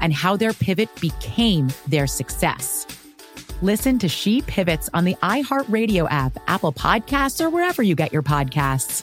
and how their pivot became their success. Listen to She Pivots on the iHeartRadio app, Apple Podcasts, or wherever you get your podcasts.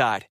side.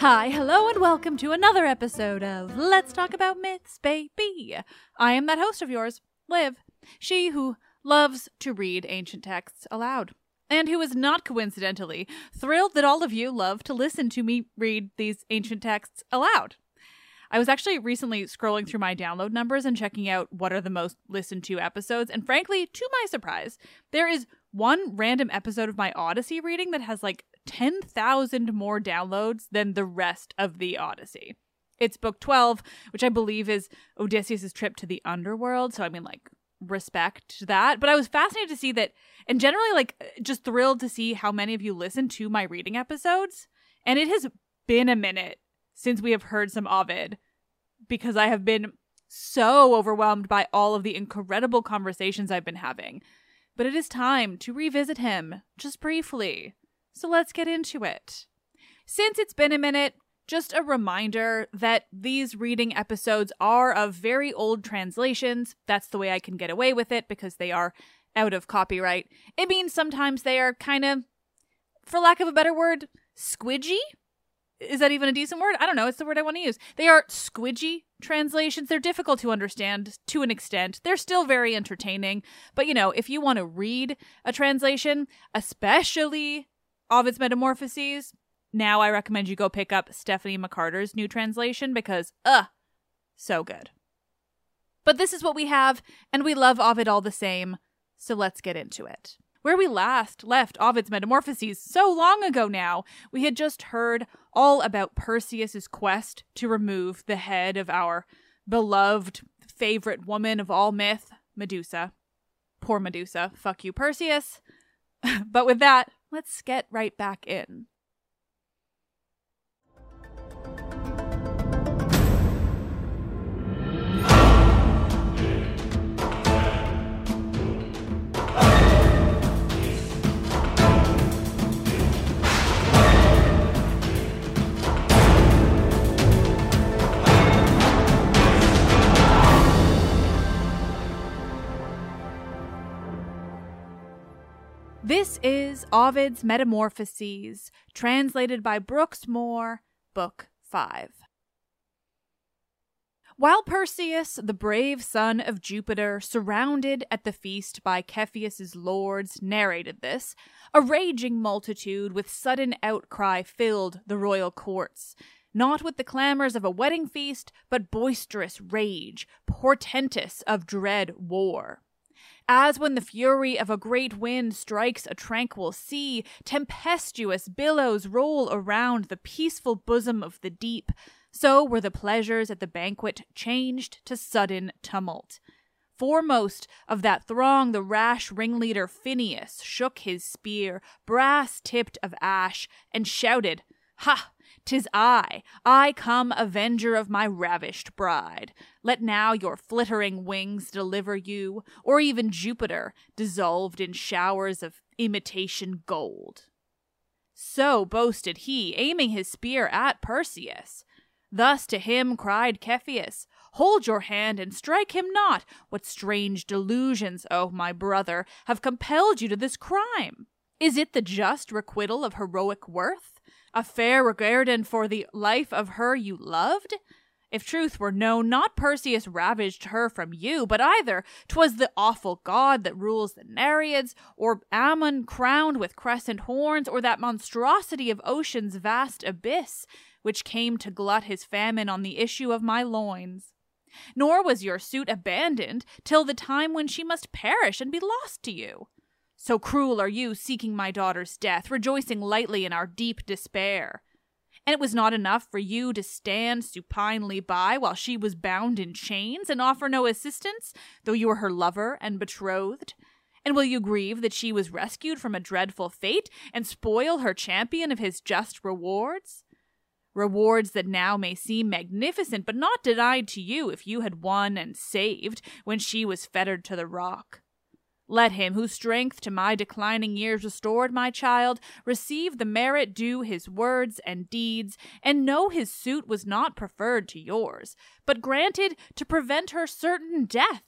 Hi, hello, and welcome to another episode of Let's Talk About Myths, baby. I am that host of yours, Liv, she who loves to read ancient texts aloud, and who is not coincidentally thrilled that all of you love to listen to me read these ancient texts aloud. I was actually recently scrolling through my download numbers and checking out what are the most listened to episodes, and frankly, to my surprise, there is one random episode of my Odyssey reading that has like 10,000 more downloads than the rest of the Odyssey. It's book 12, which I believe is Odysseus' trip to the underworld. So, I mean, like, respect that. But I was fascinated to see that, and generally, like, just thrilled to see how many of you listen to my reading episodes. And it has been a minute since we have heard some Ovid because I have been so overwhelmed by all of the incredible conversations I've been having. But it is time to revisit him just briefly So let's get into it. Since it's been a minute, just a reminder that these reading episodes are of very old translations. That's the way I can get away with it because they are out of copyright. It means sometimes they are kind of, for lack of a better word, squidgy. Is that even a decent word? I don't know. It's the word I want to use. They are squidgy translations. They're difficult to understand to an extent. They're still very entertaining. But, you know, if you want to read a translation, especially Ovid's Metamorphoses, now I recommend you go pick up Stephanie McCarter's new translation because, uh, so good. But this is what we have, and we love Ovid all the same, so let's get into it. Where we last left Ovid's Metamorphoses so long ago now, we had just heard all about Perseus's quest to remove the head of our beloved favorite woman of all myth, Medusa. Poor Medusa. Fuck you, Perseus. but with that, let's get right back in. This is Ovid's Metamorphoses, translated by Brookes More, Book 5. While Perseus, the brave son of Jupiter, surrounded at the feast by Cepheus's lords, narrated this, a raging multitude with sudden outcry filled the royal courts, not with the clamors of a wedding feast, but boisterous rage, portentous of dread war. As when the fury of a great wind strikes a tranquil sea, tempestuous billows roll around the peaceful bosom of the deep, so were the pleasures at the banquet changed to sudden tumult. Foremost of that throng, the rash ringleader Phineus shook his spear, brass tipped of ash, and shouted, Ha! 'Tis I, I come avenger of my ravished bride. Let now your flittering wings deliver you, or even Jupiter, dissolved in showers of imitation gold. So boasted he, aiming his spear at Perseus. Thus to him cried Cepheus, Hold your hand and strike him not. What strange delusions, O my brother, have compelled you to this crime? Is it the just requital of heroic worth? A fair guerdon for the life of her you loved? If truth were known, not Perseus ravaged her from you, but either 'twas the awful god that rules the Nereids, or Ammon crowned with crescent horns, or that monstrosity of ocean's vast abyss, which came to glut his famine on the issue of my loins. Nor was your suit abandoned till the time when she must perish and be lost to you. So cruel are you, seeking my daughter's death, rejoicing lightly in our deep despair. And it was not enough for you to stand supinely by while she was bound in chains and offer no assistance, though you were her lover and betrothed. And will you grieve that she was rescued from a dreadful fate and spoil her champion of his just rewards? Rewards that now may seem magnificent, but not denied to you if you had won and saved when she was fettered to the rock. Let him whose strength to my declining years restored my child receive the merit due his words and deeds, and know his suit was not preferred to yours, but granted to prevent her certain death.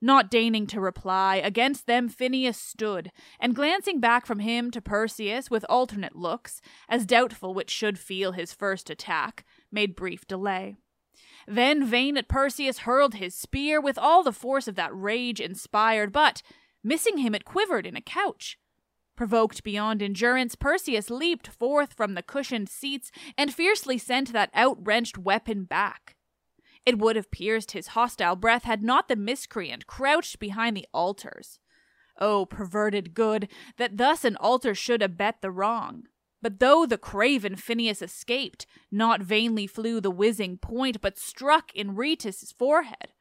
Not deigning to reply, against them Phineus stood, and glancing back from him to Perseus with alternate looks, as doubtful which should feel his first attack, made brief delay. Then vain at Perseus hurled his spear with all the force of that rage inspired, but, missing him, it quivered in a couch. Provoked beyond endurance, Perseus leaped forth from the cushioned seats and fiercely sent that outwrenched weapon back. It would have pierced his hostile breath had not the miscreant crouched behind the altars. O perverted good, that thus an altar should abet the wrong. But though the craven Phineus escaped, not vainly flew the whizzing point, but struck in Rhoetus' forehead.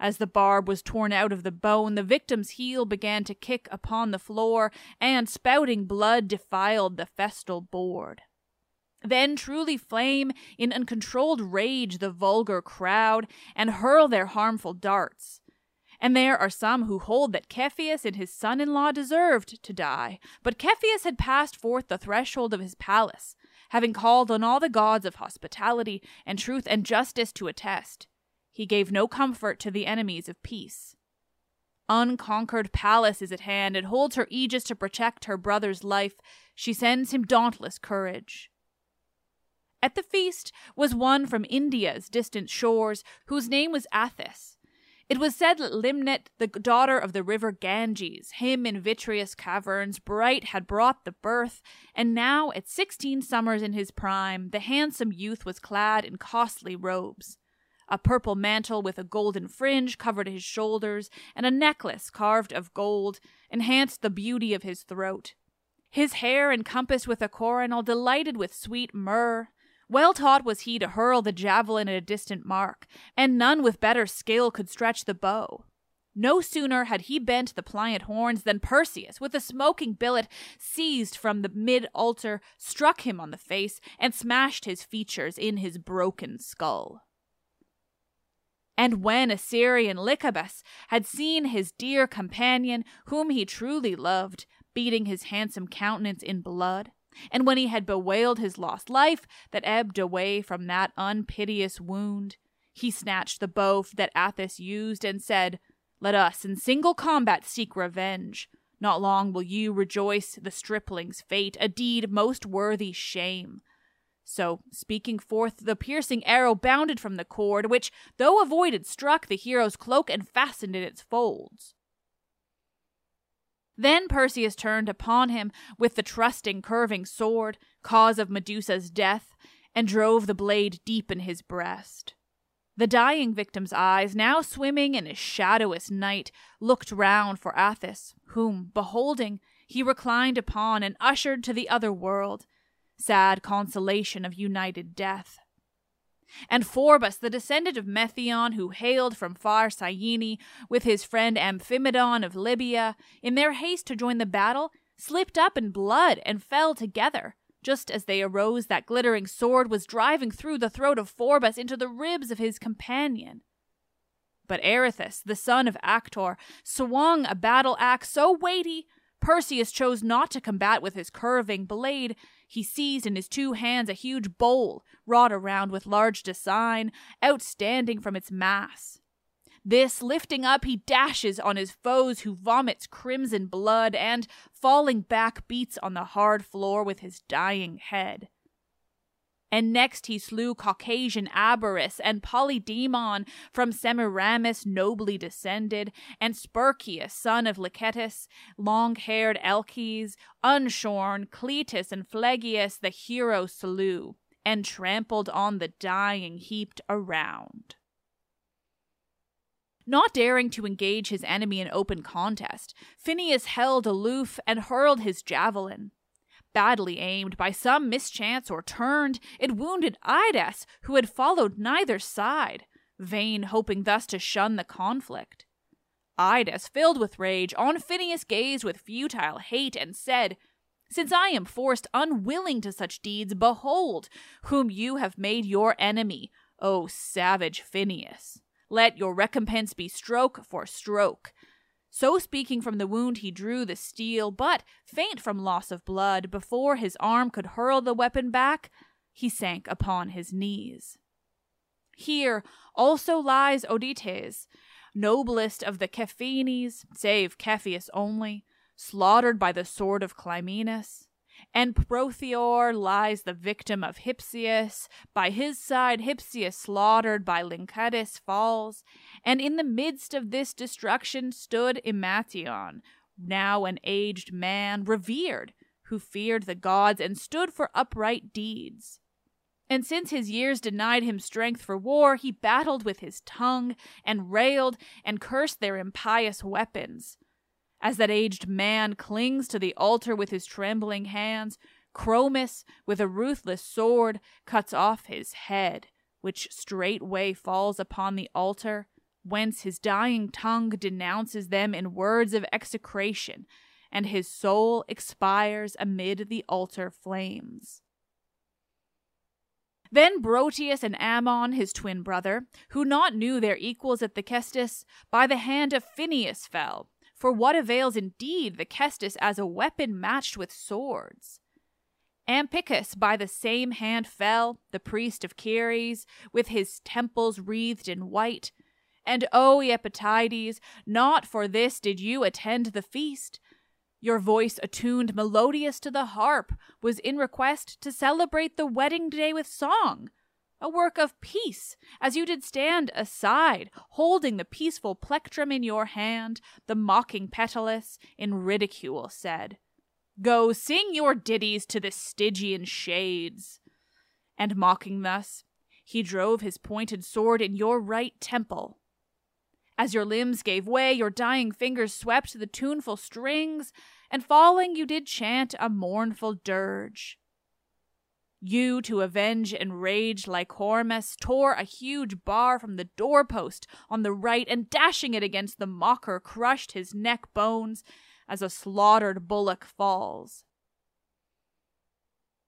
As the barb was torn out of the bone, the victim's heel began to kick upon the floor, and spouting blood defiled the festal board. Then truly flame in uncontrolled rage the vulgar crowd, and hurl their harmful darts. And there are some who hold that Cepheus and his son in law deserved to die. But Cepheus had passed forth the threshold of his palace, having called on all the gods of hospitality and truth and justice to attest. He gave no comfort to the enemies of peace. Unconquered Pallas is at hand and holds her aegis to protect her brother's life. She sends him dauntless courage. At the feast was one from India's distant shores, whose name was Atthis. It was said that Limnet, the daughter of the river Ganges, him in vitreous caverns, bright had brought the birth, and now, at sixteen summers in his prime, the handsome youth was clad in costly robes. A purple mantle with a golden fringe covered his shoulders, and a necklace carved of gold enhanced the beauty of his throat. His hair encompassed with a coronal delighted with sweet myrrh, well taught was he to hurl the javelin at a distant mark, and none with better skill could stretch the bow. No sooner had he bent the pliant horns than Perseus, with a smoking billet seized from the mid altar, struck him on the face and smashed his features in his broken skull. And when Assyrian Lycabas had seen his dear companion, whom he truly loved, beating his handsome countenance in blood, and when he had bewailed his lost life that ebbed away from that unpiteous wound, he snatched the bow that Atthis used and said, Let us in single combat seek revenge. Not long will you rejoice the stripling's fate, a deed most worthy shame. So, speaking forth, the piercing arrow bounded from the cord, which, though avoided, struck the hero's cloak and fastened in its folds. Then Perseus turned upon him with the trusting, curving sword, cause of Medusa's death, and drove the blade deep in his breast. The dying victim's eyes, now swimming in a shadowous night, looked round for Atthis, whom, beholding, he reclined upon and ushered to the other world, sad consolation of united death. And Phorbas, the descendant of Methion, who hailed from far Syene, with his friend Amphimedon of Libya, in their haste to join the battle, slipped up in blood and fell together. Just as they arose, that glittering sword was driving through the throat of Phorbas into the ribs of his companion. But Erithus, the son of Actor, swung a battle axe so weighty Perseus chose not to combat with his curving blade. He seized in his two hands a huge bowl, wrought around with large design, outstanding from its mass. This lifting up, he dashes on his foes, who vomits crimson blood, and, falling back, beats on the hard floor with his dying head. And next he slew Caucasian Abaris and Polydemon from Semiramis nobly descended, and Sperchius, son of Lycetus, long haired Elchis, unshorn, Cletus and Phlegyas the hero slew, and trampled on the dying heaped around. Not daring to engage his enemy in open contest, Phineus held aloof and hurled his javelin badly aimed by some mischance or turned, it wounded Idas, who had followed neither side, vain hoping thus to shun the conflict. Idas, filled with rage, on Phineus gazed with futile hate and said, Since I am forced unwilling to such deeds, behold, whom you have made your enemy, O savage Phineus. Let your recompense be stroke for stroke, so speaking from the wound, he drew the steel, but, faint from loss of blood, before his arm could hurl the weapon back, he sank upon his knees. Here also lies Odites, noblest of the Cephenes, save Cepheus only, slaughtered by the sword of Clymenus and Prothoenor lies the victim of Hypsius. By his side, Hypsius slaughtered by Lyncadus falls, and in the midst of this destruction stood Emathion, now an aged man, revered, who feared the gods and stood for upright deeds. And since his years denied him strength for war, he battled with his tongue, and railed and cursed their impious weapons. As that aged man clings to the altar with his trembling hands, Chromis, with a ruthless sword, cuts off his head, which straightway falls upon the altar, whence his dying tongue denounces them in words of execration, and his soul expires amid the altar flames. Then Broteus and Ammon, his twin brother, who not knew their equals at the cestus, by the hand of Phineus fell. For what avails indeed the cestus as a weapon matched with swords? Ampycus by the same hand fell, the priest of Ceres, with his temples wreathed in white. And O Epetides, not for this did you attend the feast. Your voice attuned melodious to the harp was in request to celebrate the wedding day with song, a work of peace, as you did stand aside, holding the peaceful plectrum in your hand, the mocking Petalus in ridicule said, Go sing your ditties to the Stygian shades. And mocking thus, he drove his pointed sword in your right temple. As your limbs gave way, your dying fingers swept the tuneful strings, and falling you did chant a mournful dirge. You, to avenge and rage Lycormas, tore a huge bar from the doorpost on the right, and dashing it against the mocker, crushed his neck bones as a slaughtered bullock falls.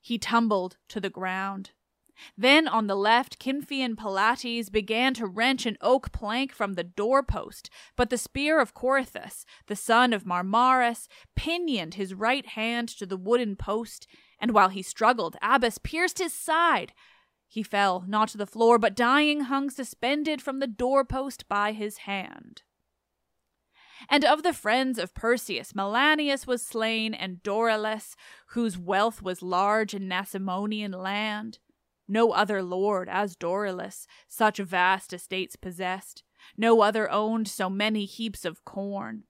He tumbled to the ground. Then on the left, Cynthian Pilates began to wrench an oak plank from the doorpost, but the spear of Corythus, the son of Marmaris, pinioned his right hand to the wooden post, and while he struggled, Abas pierced his side. He fell, not to the floor, but dying hung suspended from the doorpost by his hand. And of the friends of Perseus, Melanius was slain, and Dorylas, whose wealth was large in Nasamonian land. No other lord, as Dorylas, such vast estates possessed. No other owned so many heaps of corn.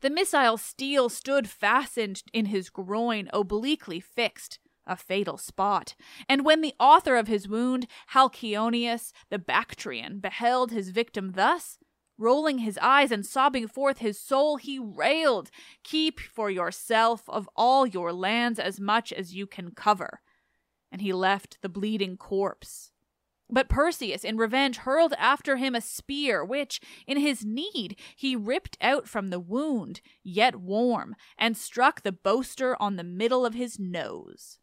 The missile steel stood fastened in his groin, obliquely fixed, a fatal spot. And when the author of his wound, Halcyonius the Bactrian, beheld his victim thus, rolling his eyes and sobbing forth his soul, he railed, Keep for yourself of all your lands as much as you can cover. And he left the bleeding corpse but Perseus, in revenge, hurled after him a spear, which, in his need, he ripped out from the wound, yet warm, and struck the boaster on the middle of his nose.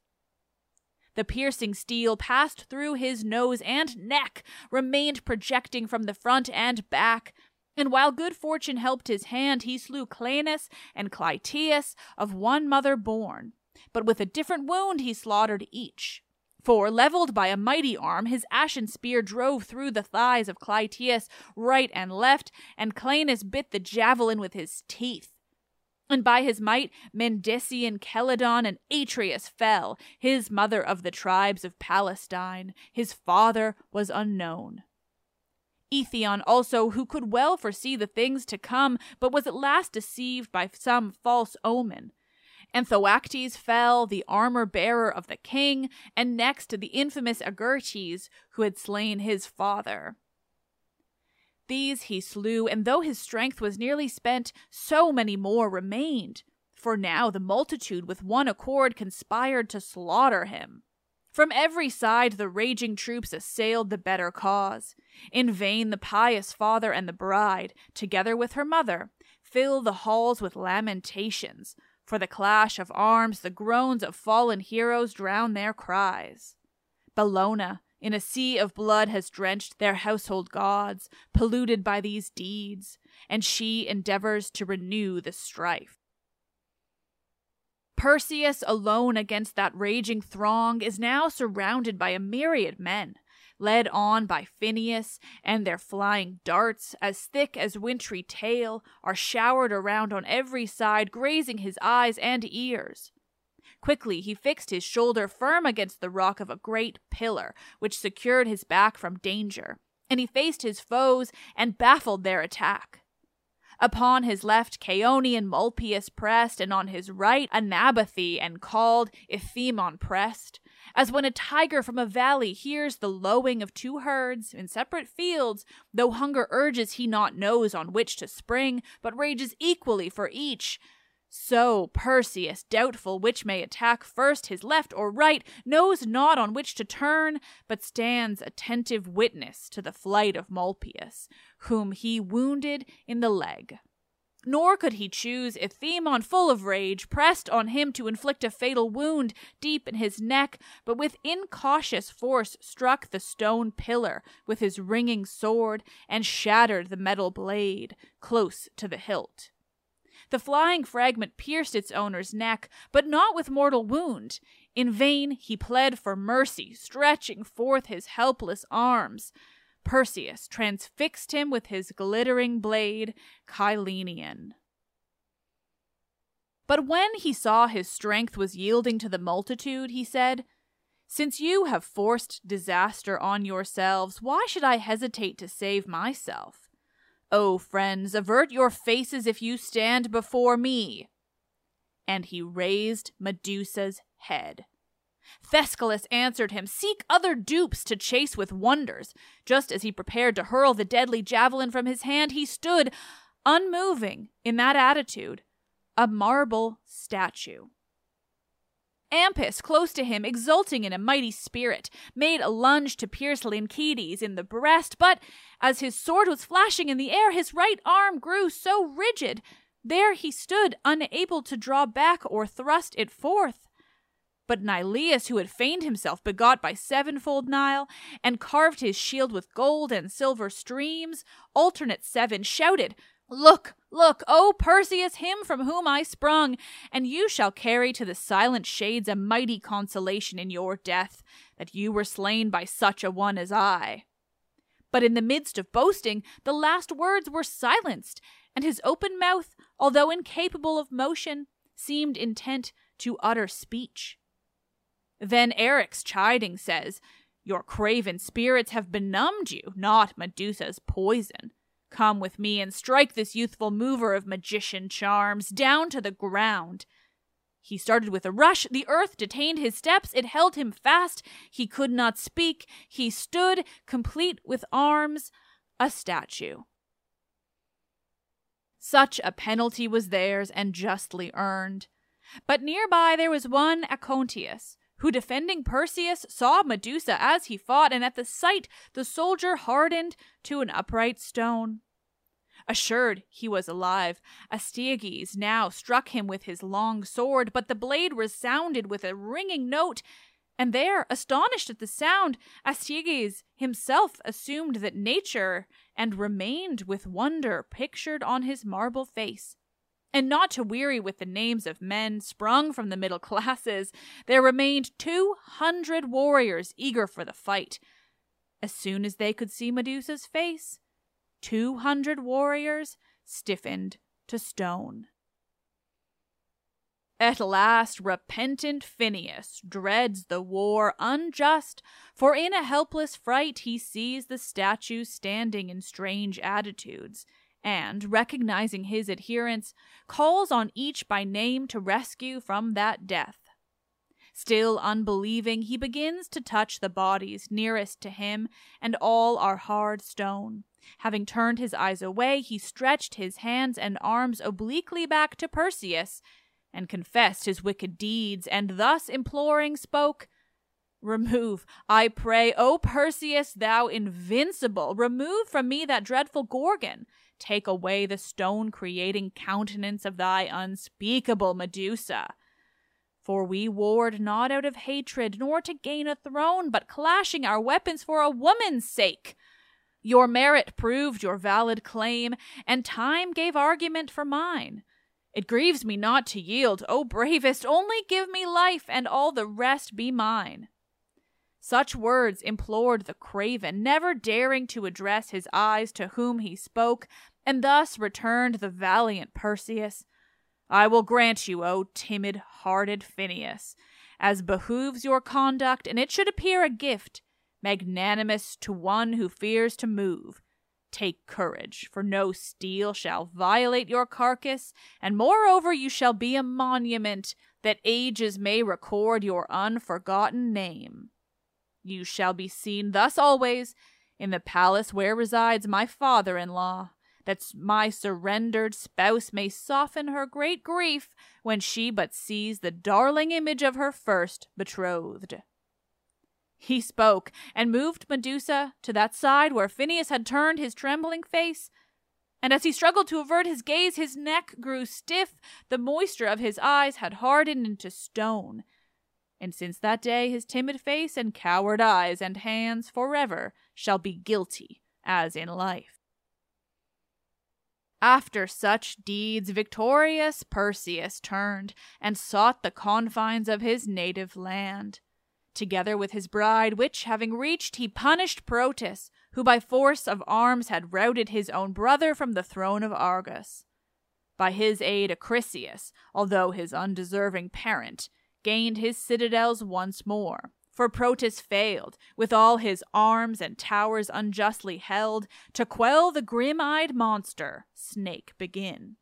The piercing steel passed through his nose and neck, remained projecting from the front and back, and while good fortune helped his hand, he slew Cleinias and Clytius, of one mother born. But with a different wound he slaughtered each. For, leveled by a mighty arm, his ashen spear drove through the thighs of Clytius right and left, and Cleinias bit the javelin with his teeth. And by his might, Mendesian Celadon and Atreus fell, his mother of the tribes of Palestine. His father was unknown. Eetion also, who could well foresee the things to come, but was at last deceived by some false omen, and Thoactes fell, the armor bearer of the king, and next the infamous Agyrtes, who had slain his father. These he slew, and though his strength was nearly spent, so many more remained. For now the multitude with one accord conspired to slaughter him. From every side the raging troops assailed the better cause. In vain the pious father and the bride, together with her mother, fill the halls with lamentations, for the clash of arms, the groans of fallen heroes drown their cries. Bellona, in a sea of blood, has drenched their household gods, polluted by these deeds, and she endeavors to renew the strife. Perseus, alone against that raging throng, is now surrounded by a myriad men led on by Phineus, and their flying darts, as thick as wintry tail, are showered around on every side, grazing his eyes and ears. Quickly he fixed his shoulder firm against the rock of a great pillar, which secured his back from danger, and he faced his foes and baffled their attack. Upon his left, Chaonian Mulpius pressed, and on his right, Anabathe and called Ethemon pressed, as when a tiger from a valley hears the lowing of two herds in separate fields, though hunger urges he not knows on which to spring, but rages equally for each. So Perseus, doubtful which may attack first, his left or right, knows not on which to turn, but stands attentive witness to the flight of Mulpius, whom he wounded in the leg. Nor could he choose if Themon, full of rage, pressed on him to inflict a fatal wound deep in his neck, but with incautious force struck the stone pillar with his ringing sword and shattered the metal blade close to the hilt. The flying fragment pierced its owner's neck, but not with mortal wound. In vain he pled for mercy, stretching forth his helpless arms. Perseus transfixed him with his glittering blade, Cyllenian. But when he saw his strength was yielding to the multitude, he said, Since you have forced disaster on yourselves, why should I hesitate to save myself? O friends, avert your faces if you stand before me. And he raised Medusa's head. Thescalus answered him, Seek other dupes to chase with wonders. Just as he prepared to hurl the deadly javelin from his hand, he stood, unmoving, in that attitude, a marble statue. Ampis, close to him, exulting in a mighty spirit, made a lunge to pierce Lyncetes in the breast, but as his sword was flashing in the air, his right arm grew so rigid. There he stood, unable to draw back or thrust it forth. But Nilais, who had feigned himself begot by sevenfold Nile, and carved his shield with gold and silver streams, alternate seven, shouted, Look, look, O Perseus, him from whom I sprung, and you shall carry to the silent shades a mighty consolation in your death, that you were slain by such a one as I. But in the midst of boasting, the last words were silenced, and his open mouth, although incapable of motion, seemed intent to utter speech. Then Eryx, chiding, says, Your craven spirits have benumbed you, not Medusa's poison. Come with me and strike this youthful mover of magician charms down to the ground. He started with a rush. The earth detained his steps. It held him fast. He could not speak. He stood, complete with arms, a statue. Such a penalty was theirs, and justly earned. But nearby there was one Aconteus, who defending Perseus saw Medusa as he fought, and at the sight the soldier hardened to an upright stone. Assured he was alive, Astyages now struck him with his long sword, but the blade resounded with a ringing note, and there, astonished at the sound, Astyages himself assumed that nature, and remained with wonder pictured on his marble face. And not to weary with the names of men sprung from the middle classes, there remained two hundred warriors eager for the fight. As soon as they could see Medusa's face, two hundred warriors stiffened to stone. At last, repentant Phineus dreads the war unjust, for in a helpless fright he sees the statues standing in strange attitudes and, recognizing his adherents, calls on each by name to rescue from that death. Still unbelieving, he begins to touch the bodies nearest to him, and all are hard stone. Having turned his eyes away, he stretched his hands and arms obliquely back to Perseus, and confessed his wicked deeds, and thus imploring spoke, Remove, I pray, O Perseus, thou invincible, remove from me that dreadful Gorgon, take away the stone creating countenance of thy unspeakable Medusa. For we warred not out of hatred, nor to gain a throne, but clashing our weapons for a woman's sake. Your merit proved your valid claim, and time gave argument for mine. It grieves me not to yield, O bravest, only give me life, and all the rest be mine. Such words implored the craven, never daring to address his eyes to whom he spoke, and thus returned the valiant Perseus. I will grant you, O timid hearted Phineus, as behooves your conduct, and it should appear a gift, magnanimous to one who fears to move. Take courage, for no steel shall violate your carcass, and moreover you shall be a monument that ages may record your unforgotten name. You shall be seen thus always in the palace where resides my father in law, that my surrendered spouse may soften her great grief when she but sees the darling image of her first betrothed. He spoke, and moved Medusa to that side where Phineus had turned his trembling face, And as he struggled to avert his gaze, his neck grew stiff, the moisture of his eyes had hardened into stone. And since that day, his timid face and coward eyes and hands forever shall be guilty as in life. After such deeds, victorious Perseus turned and sought the confines of his native land. Together with his bride, which having reached, he punished Proetus, who by force of arms had routed his own brother from the throne of Argos. By his aid, Acrisius, although his undeserving parent, gained his citadels once more, for Proetus failed, with all his arms and towers unjustly held, to quell the grim eyed monster, Snake Begin.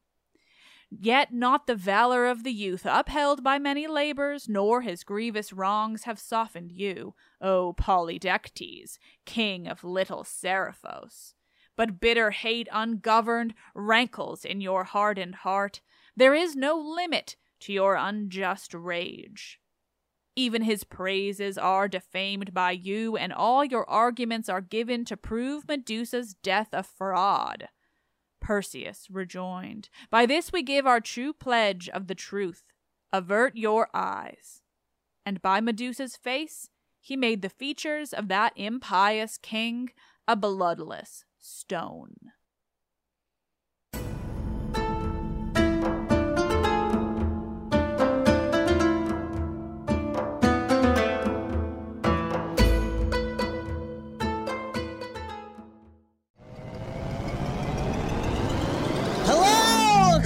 Yet not the valor of the youth, upheld by many labors, nor his grievous wrongs have softened you, O Polydectes, king of little Seriphos. But bitter hate ungoverned rankles in your hardened heart. There is no limit to your unjust rage. Even his praises are defamed by you, and all your arguments are given to prove Medusa's death a fraud. Perseus rejoined, By this we give our true pledge of the truth. Avert your eyes. And by Medusa's face he made the features of that impious king a bloodless stone.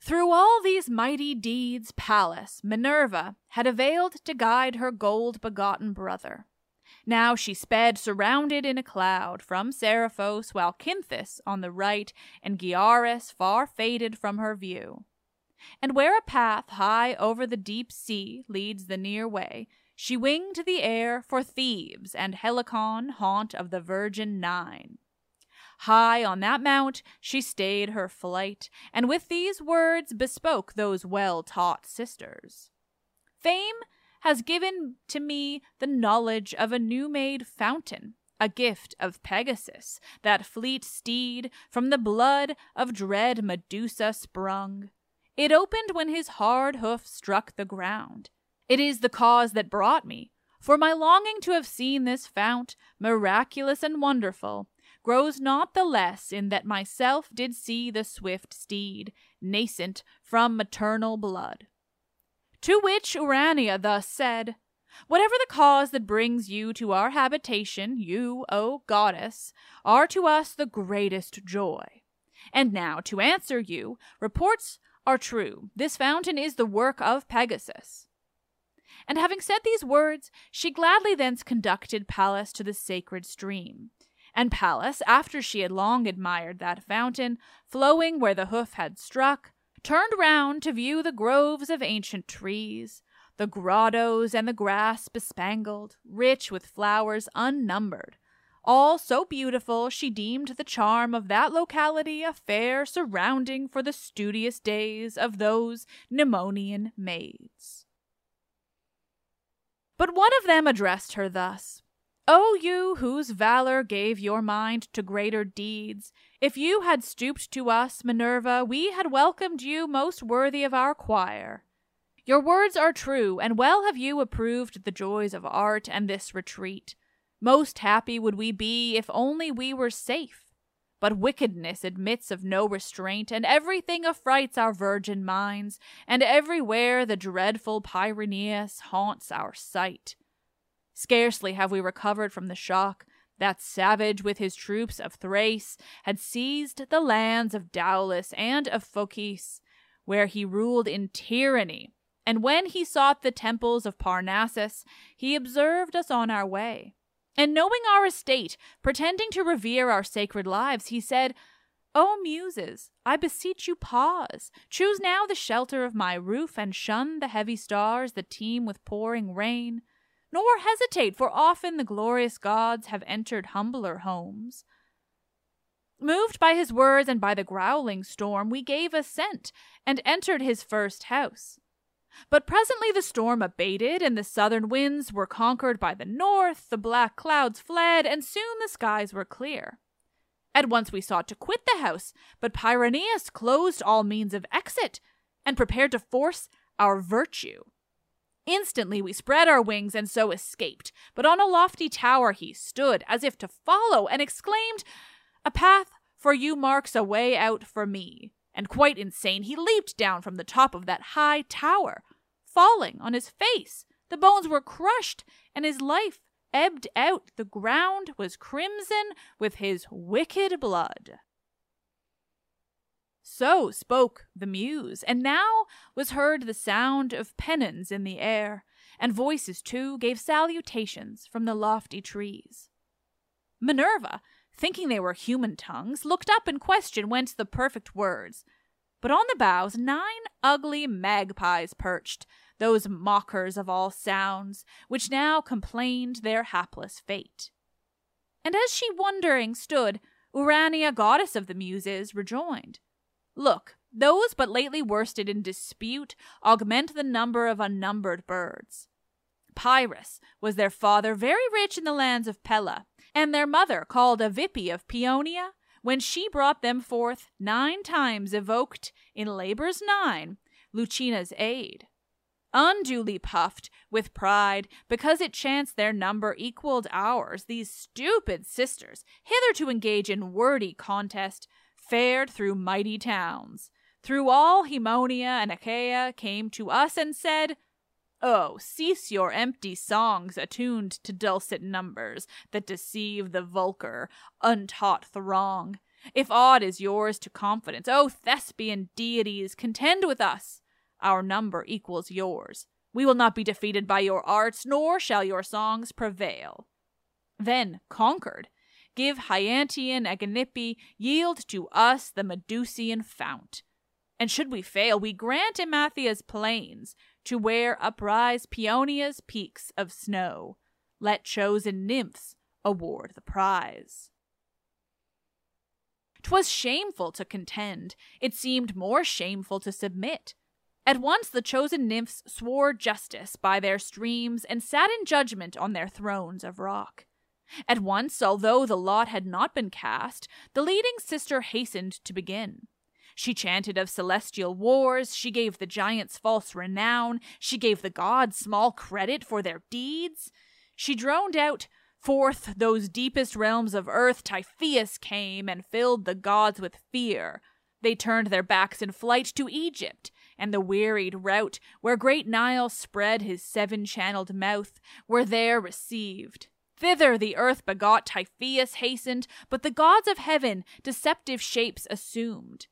Through all these mighty deeds, Pallas, Minerva, had availed to guide her gold begotten brother. Now she sped surrounded in a cloud from Seriphos, while Cynthus on the right and Gyarus far faded from her view. And where a path high over the deep sea leads the near way, she winged the air for Thebes and Helicon, haunt of the Virgin Nine. High on that mount she stayed her flight, and with these words bespoke those well taught sisters. Fame has given to me the knowledge of a new made fountain, a gift of Pegasus, that fleet steed from the blood of dread Medusa sprung. It opened when his hard hoof struck the ground. It is the cause that brought me, for my longing to have seen this fount, miraculous and wonderful, grows not the less in that myself did see the swift steed, nascent from maternal blood. To which Urania thus said, Whatever the cause that brings you to our habitation, you, O goddess, are to us the greatest joy. And now, to answer you, reports are true. This fountain is the work of Pegasus. And having said these words, she gladly thence conducted Pallas to the sacred stream. And Pallas, after she had long admired that fountain, flowing where the hoof had struck, turned round to view the groves of ancient trees, the grottos and the grass bespangled, rich with flowers unnumbered, all so beautiful she deemed the charm of that locality a fair surrounding for the studious days of those Mnemonian maids. But one of them addressed her thus O you whose valor gave your mind to greater deeds, if you had stooped to us, Minerva, we had welcomed you most worthy of our choir. Your words are true, and well have you approved the joys of art and this retreat. Most happy would we be if only we were safe. But wickedness admits of no restraint, and everything affrights our virgin minds, and everywhere the dreadful Pyreneus haunts our sight. Scarcely have we recovered from the shock. That savage, with his troops of Thrace, had seized the lands of Daulis and of Phocis, where he ruled in tyranny. And when he sought the temples of Parnassus, he observed us on our way. And knowing our estate, pretending to revere our sacred lives, he said, O Muses, I beseech you pause. Choose now the shelter of my roof, and shun the heavy stars that teem with pouring rain nor hesitate, for often the glorious gods have entered humbler homes. Moved by his words and by the growling storm, we gave assent and entered his first house. But presently the storm abated, and the southern winds were conquered by the north, the black clouds fled, and soon the skies were clear. At once we sought to quit the house, but Pyreneus closed all means of exit, and prepared to force our virtue. Instantly we spread our wings and so escaped. But on a lofty tower he stood, as if to follow, and exclaimed, A path for you marks a way out for me. And quite insane, he leaped down from the top of that high tower, falling on his face. The bones were crushed, and his life ebbed out. The ground was crimson with his wicked blood. So spoke the Muse, and now was heard the sound of pennons in the air, and voices too gave salutations from the lofty trees. Minerva, thinking they were human tongues, looked up in question whence the perfect words. But on the boughs nine ugly magpies perched, those mockers of all sounds, which now complained their hapless fate. And as she wondering stood, Urania, goddess of the Muses, rejoined, Look, Those but lately worsted in dispute augment the number of unnumbered birds. Pierus was their father, very rich in the lands of Pella, and their mother, called Evippe of Paeonia, when she brought them forth, nine times evoked in labors nine Lucina's aid. Unduly puffed with pride, because it chanced their number equaled ours, these stupid sisters, hitherto engaged in wordy contest, fared through mighty towns. Through all Haemonia and Achaia came to us and said, Oh, cease your empty songs attuned to dulcet numbers that deceive the vulgar, untaught throng. If aught is yours to confidence, O Thespian deities, contend with us. Our number equals yours. We will not be defeated by your arts, nor shall your songs prevail. Then, conquered, give Hyantian Aganippe, yield to us the Medusian fount. And should we fail, we grant Emathia's plains, to where uprise Paeonia's peaks of snow. Let chosen nymphs award the prize. 'Twas shameful to contend, it seemed more shameful to submit. At once the chosen nymphs swore justice by their streams and sat in judgment on their thrones of rock. At once, although the lot had not been cast, the leading sister hastened to begin. She chanted of celestial wars, she gave the giants false renown, she gave the gods small credit for their deeds. She droned out, Forth those deepest realms of earth Typhoeus came and filled the gods with fear. They turned their backs in flight to Egypt, and the wearied route where great Nile spread his seven channeled mouth were there received. Thither the earth begot Typhoeus hastened, but the gods of heaven deceptive shapes assumed.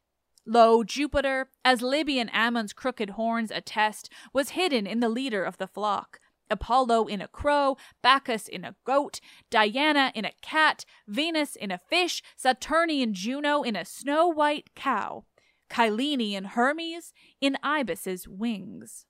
Lo, Jupiter, as Libyan Ammon's crooked horns attest, was hidden in the leader of the flock. Apollo in a crow, Bacchus in a goat, Diana in a cat, Venus in a fish, Saturnian Juno in a snow white cow, Cyllenian Hermes in ibis's wings.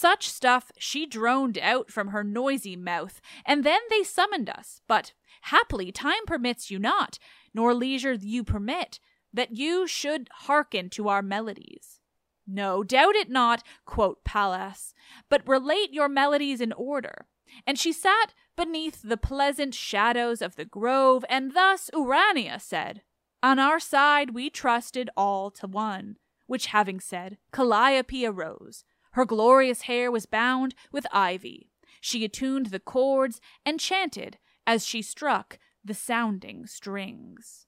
Such stuff she droned out from her noisy mouth, and then they summoned us. But haply time permits you not, nor leisure you permit, that you should hearken to our melodies. No, doubt it not, quote Pallas, but relate your melodies in order. And she sat beneath the pleasant shadows of the grove, and thus Urania said, On our side we trusted all to one. Which having said, Calliope arose. Her glorious hair was bound with ivy. She attuned the chords and chanted as she struck the sounding strings.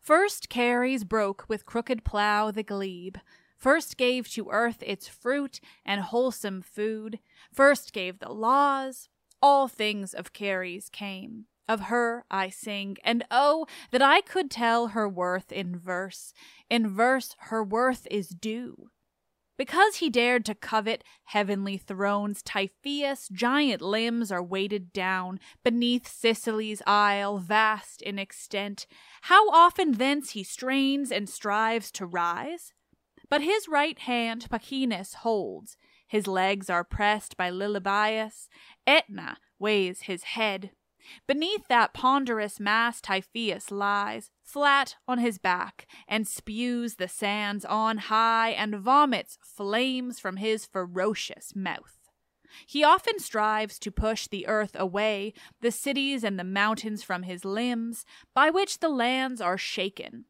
First Ceres broke with crooked plough the glebe. First gave to earth its fruit and wholesome food. First gave the laws. All things of Ceres came. Of her I sing, and oh, that I could tell her worth in verse. In verse her worth is due. Because he dared to covet heavenly thrones, Typhoeus' giant limbs are weighted down beneath Sicily's isle, vast in extent. How often thence he strains and strives to rise? But his right hand Pachynus holds, his legs are pressed by Lilybaeus, Aetna weighs his head. Beneath that ponderous mass Typhoeus lies, flat on his back, and spews the sands on high, and vomits flames from his ferocious mouth. He often strives to push the earth away, the cities and the mountains from his limbs, by which the lands are shaken.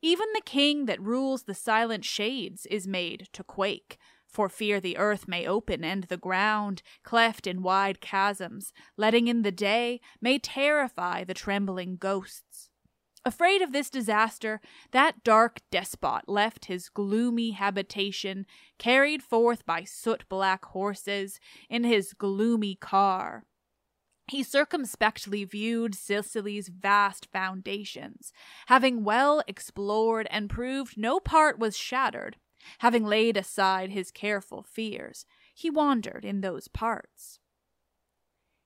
Even the king that rules the silent shades is made to quake, for fear the earth may open and the ground, cleft in wide chasms, letting in the day, may terrify the trembling ghosts. Afraid of this disaster, that dark despot left his gloomy habitation, carried forth by soot black horses, in his gloomy car. He circumspectly viewed Sicily's vast foundations, having well explored and proved no part was shattered, Having laid aside his careful fears, he wandered in those parts.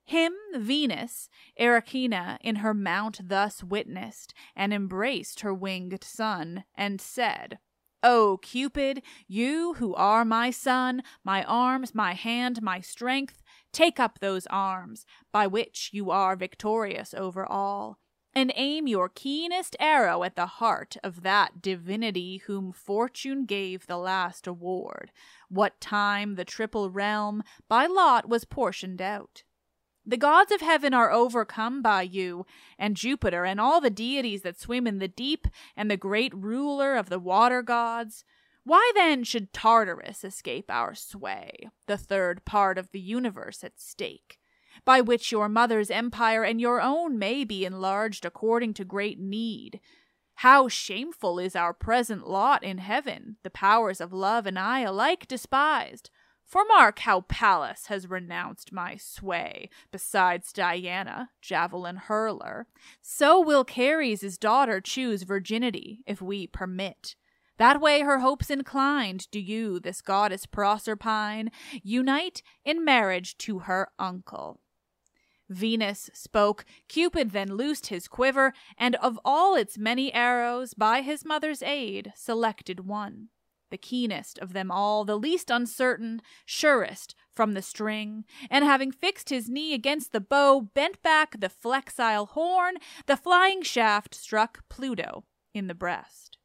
Him Venus, Erycina, in her mount thus witnessed, and embraced her winged son, and said, O Cupid, you who are my son, my arms, my hand, my strength, take up those arms, by which you are victorious over all, and aim your keenest arrow at the heart of that divinity whom fortune gave the last award, what time the triple realm by lot was portioned out. The gods of heaven are overcome by you, and Jupiter and all the deities that swim in the deep, and the great ruler of the water gods. Why then should Tartarus escape our sway, the third part of the universe at stake? By which your mother's empire and your own may be enlarged according to great need. How shameful is our present lot in heaven, the powers of love and I alike despised. For mark how Pallas has renounced my sway, besides Diana, javelin hurler. So will Ceres' daughter choose virginity, if we permit. That way her hopes inclined, do you, this goddess Proserpine, unite in marriage to her uncle. Venus spoke, Cupid then loosed his quiver, and of all its many arrows, by his mother's aid, selected one. The keenest of them all, the least uncertain, surest from the string, and having fixed his knee against the bow, bent back the flexile horn, the flying shaft struck Pluto in the breast.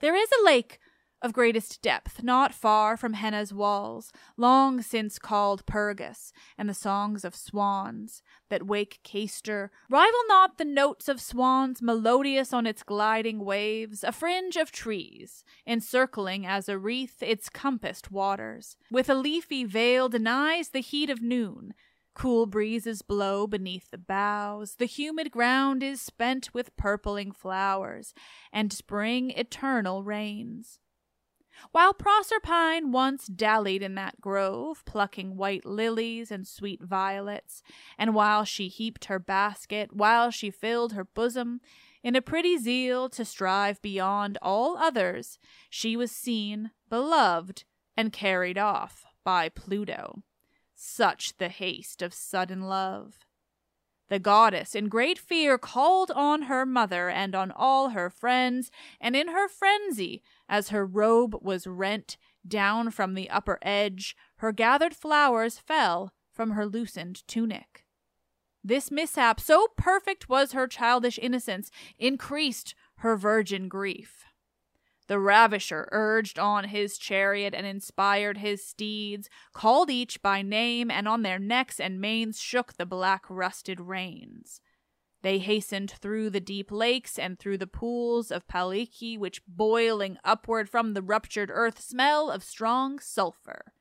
There is a lake of greatest depth, not far from Henna's walls, long since called Pergus, and the songs of swans that wake Cayster rival not the notes of swans melodious on its gliding waves, a fringe of trees, encircling as a wreath its compassed waters, with a leafy veil denies the heat of noon. Cool breezes blow beneath the boughs, the humid ground is spent with purpling flowers, and spring eternal reigns. While Proserpine once dallied in that grove, plucking white lilies and sweet violets, and while she heaped her basket, while she filled her bosom, in a pretty zeal to strive beyond all others, she was seen, beloved, and carried off by Pluto. Such the haste of sudden love. The goddess, in great fear, called on her mother and on all her friends, and in her frenzy, as her robe was rent down from the upper edge, her gathered flowers fell from her loosened tunic. This mishap, so perfect was her childish innocence, increased her virgin grief. The ravisher urged on his chariot and inspired his steeds, called each by name, and on their necks and manes shook the black rusted reins. They hastened through the deep lakes and through the pools of Paliki, which boiling upward from the ruptured earth smell of strong sulphur.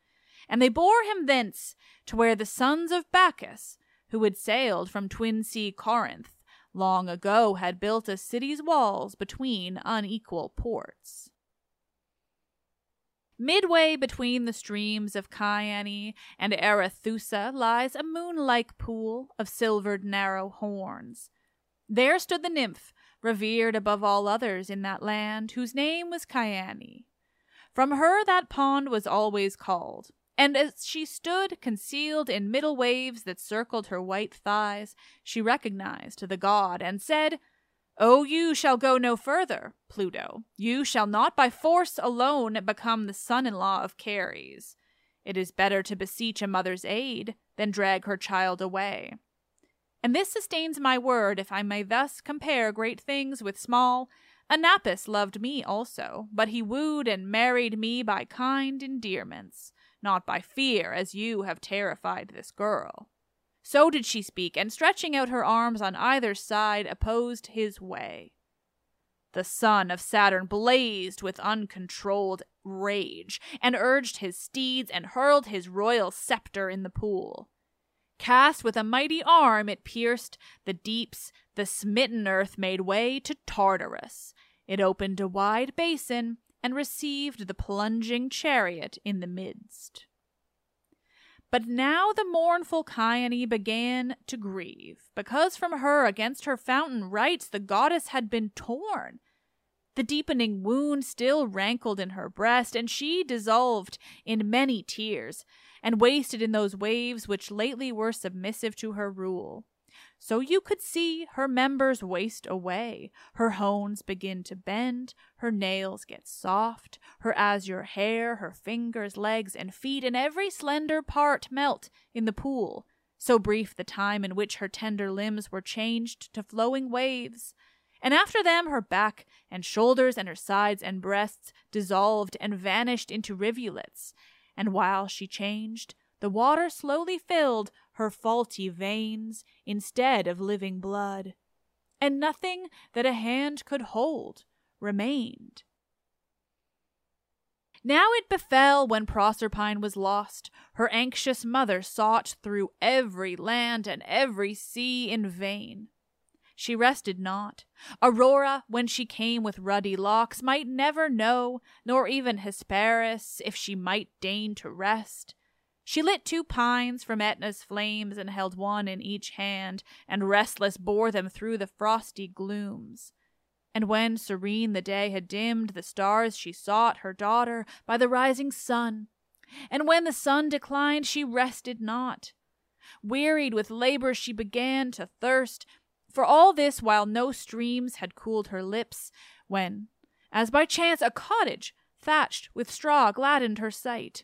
And they bore him thence to where the sons of Bacchus, who had sailed from twin sea Corinth, long ago had built a city's walls between unequal ports. Midway between the streams of Cyane and Arethusa lies a moon-like pool of silvered narrow horns. There stood the nymph, revered above all others in that land, whose name was Cyane. From her that pond was always called, and as she stood concealed in middle waves that circled her white thighs, she recognized the god and said, Oh, you shall go no further, Pluto. You shall not by force alone become the son in law of Ceres. It is better to beseech a mother's aid than drag her child away. And this sustains my word if I may thus compare great things with small. Anapus loved me also, but he wooed and married me by kind endearments not by fear, as you have terrified this girl. So did she speak, and stretching out her arms on either side, opposed his way. The son of Saturn blazed with uncontrolled rage, and urged his steeds and hurled his royal scepter in the pool. Cast with a mighty arm, it pierced the deeps, the smitten earth made way to Tartarus. It opened a wide basin, and received the plunging chariot in the midst. But now the mournful Cyane began to grieve, because from her against her fountain rites the goddess had been torn. The deepening wound still rankled in her breast, and she dissolved in many tears, and wasted in those waves which lately were submissive to her rule. So you could see her members waste away, her hones begin to bend, her nails get soft, her azure hair, her fingers, legs, and feet, and every slender part melt in the pool, so brief the time in which her tender limbs were changed to flowing waves. And after them her back and shoulders and her sides and breasts dissolved and vanished into rivulets, and while she changed, the water slowly filled her faulty veins instead of living blood, and nothing that a hand could hold remained. Now it befell when Proserpine was lost, her anxious mother sought through every land and every sea in vain. She rested not. Aurora, when she came with ruddy locks, might never know, nor even Hesperus, if she might deign to rest. She lit two pines from Etna's flames and held one in each hand, and restless bore them through the frosty glooms. And when serene the day had dimmed the stars, she sought her daughter by the rising sun. And when the sun declined, she rested not. Wearied with labor, she began to thirst. For all this while no streams had cooled her lips, when, as by chance, a cottage thatched with straw gladdened her sight.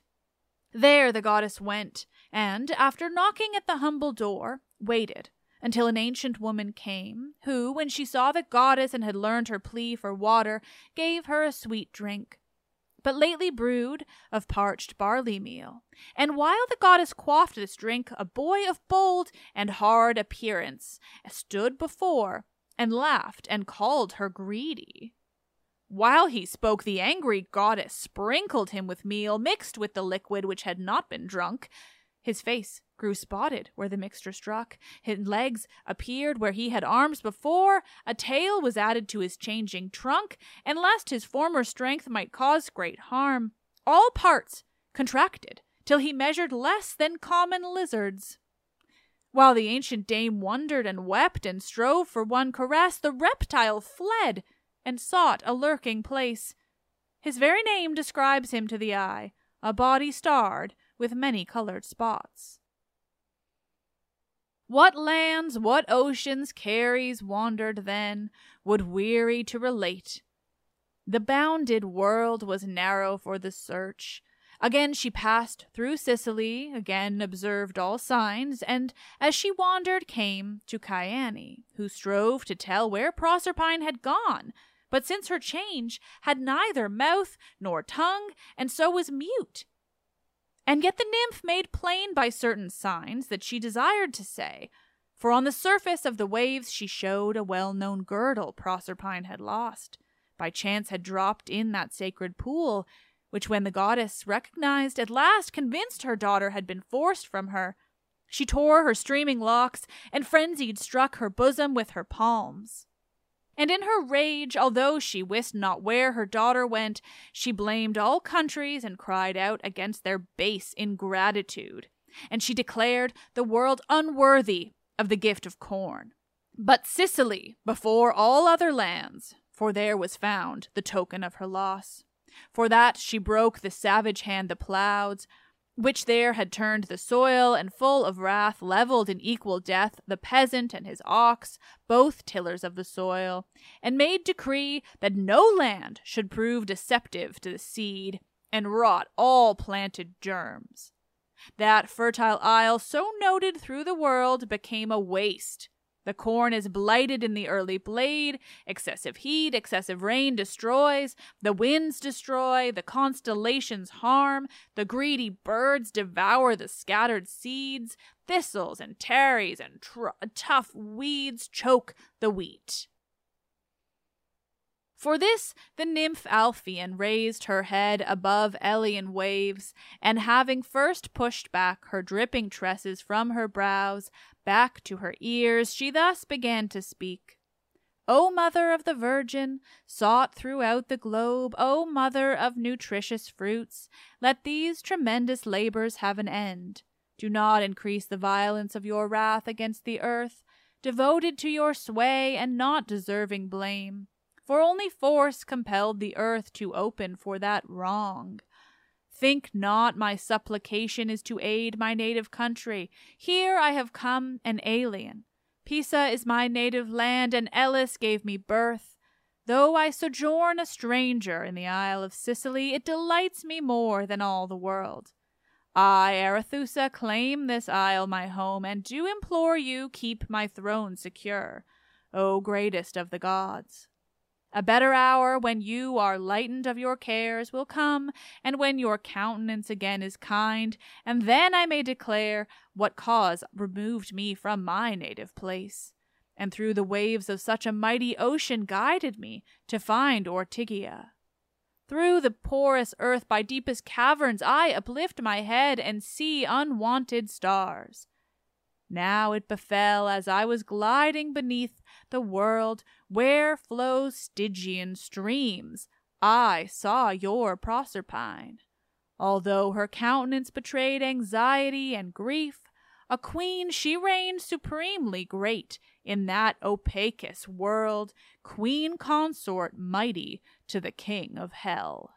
There the goddess went, and, after knocking at the humble door, waited until an ancient woman came, who, when she saw the goddess and had learned her plea for water, gave her a sweet drink, but lately brewed of parched barley meal. And while the goddess quaffed this drink, a boy of bold and hard appearance stood before and laughed and called her greedy. While he spoke, the angry goddess sprinkled him with meal mixed with the liquid which had not been drunk. His face grew spotted where the mixture struck. His legs appeared where he had arms before. A tail was added to his changing trunk, and lest his former strength might cause great harm, all parts contracted till he measured less than common lizards. While the ancient dame wondered and wept and strove for one caress, the reptile fled and sought a lurking place. His very name describes him to the eye, a body starred with many colored spots. What lands, what oceans Ceres wandered then, would weary to relate. The bounded world was narrow for the search. Again she passed through Sicily, again observed all signs, and as she wandered came to Cyane, who strove to tell where Proserpine had gone, but since her change had neither mouth nor tongue, and so was mute. And yet the nymph made plain by certain signs that she desired to say, for on the surface of the waves she showed a well known girdle Proserpine had lost, by chance had dropped in that sacred pool, which when the goddess recognized at last convinced her daughter had been forced from her. She tore her streaming locks and frenzied struck her bosom with her palms. And in her rage, although she wist not where her daughter went, she blamed all countries and cried out against their base ingratitude. And she declared the world unworthy of the gift of corn. But Sicily, before all other lands, for there was found the token of her loss. For that she broke the savage hand that ploughs, which there had turned the soil, and full of wrath levelled in equal death the peasant and his ox, both tillers of the soil, and made decree that no land should prove deceptive to the seed, and rot all planted germs. That fertile isle, so noted through the world, became a waste, the corn is blighted in the early blade. Excessive heat, excessive rain destroys. The winds destroy. The constellations harm. The greedy birds devour the scattered seeds. Thistles and tares and tr- tough weeds choke the wheat. For this the nymph Alphaeon raised her head above Elean waves, and having first pushed back her dripping tresses from her brows, back to her ears, she thus began to speak. O Mother of the Virgin, sought throughout the globe, O Mother of nutritious fruits, let these tremendous labors have an end. Do not increase the violence of your wrath against the earth, devoted to your sway and not deserving blame for only force compelled the earth to open for that wrong. Think not my supplication is to aid my native country. Here I have come an alien. Pisa is my native land, and Elis gave me birth. Though I sojourn a stranger in the isle of Sicily, it delights me more than all the world. I, Arethusa, claim this isle my home, and do implore you keep my throne secure, O greatest of the gods. A better hour, when you are lightened of your cares, will come, and when your countenance again is kind, and then I may declare what cause removed me from my native place, and through the waves of such a mighty ocean guided me to find Ortygia. Through the porous earth by deepest caverns I uplift my head and see unwonted stars. Now it befell as I was gliding beneath the world where flow Stygian streams, I saw your Proserpine. Although her countenance betrayed anxiety and grief, A queen, she reigned supremely great in that opacous world, queen consort mighty to the king of hell.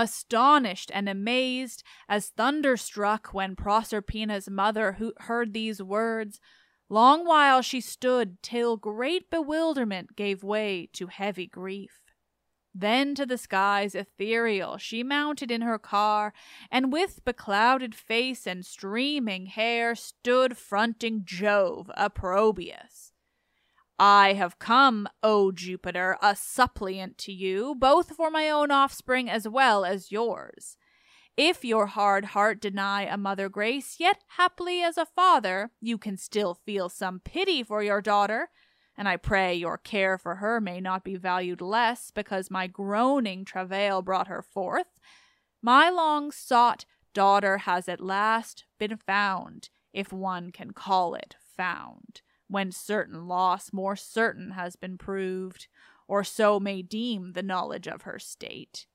Astonished and amazed, as thunderstruck when Proserpina's mother heard these words, long while she stood till great bewilderment gave way to heavy grief. Then to the skies ethereal she mounted in her car, and with beclouded face and streaming hair stood fronting Jove opprobrious. I have come, O Jupiter, a suppliant to you, both for my own offspring as well as yours. If your hard heart deny a mother grace, yet haply as a father you can still feel some pity for your daughter, and I pray your care for her may not be valued less because my groaning travail brought her forth. My long sought daughter has at last been found, if one can call it found, when certain loss more certain has been proved, or so may deem the knowledge of her state.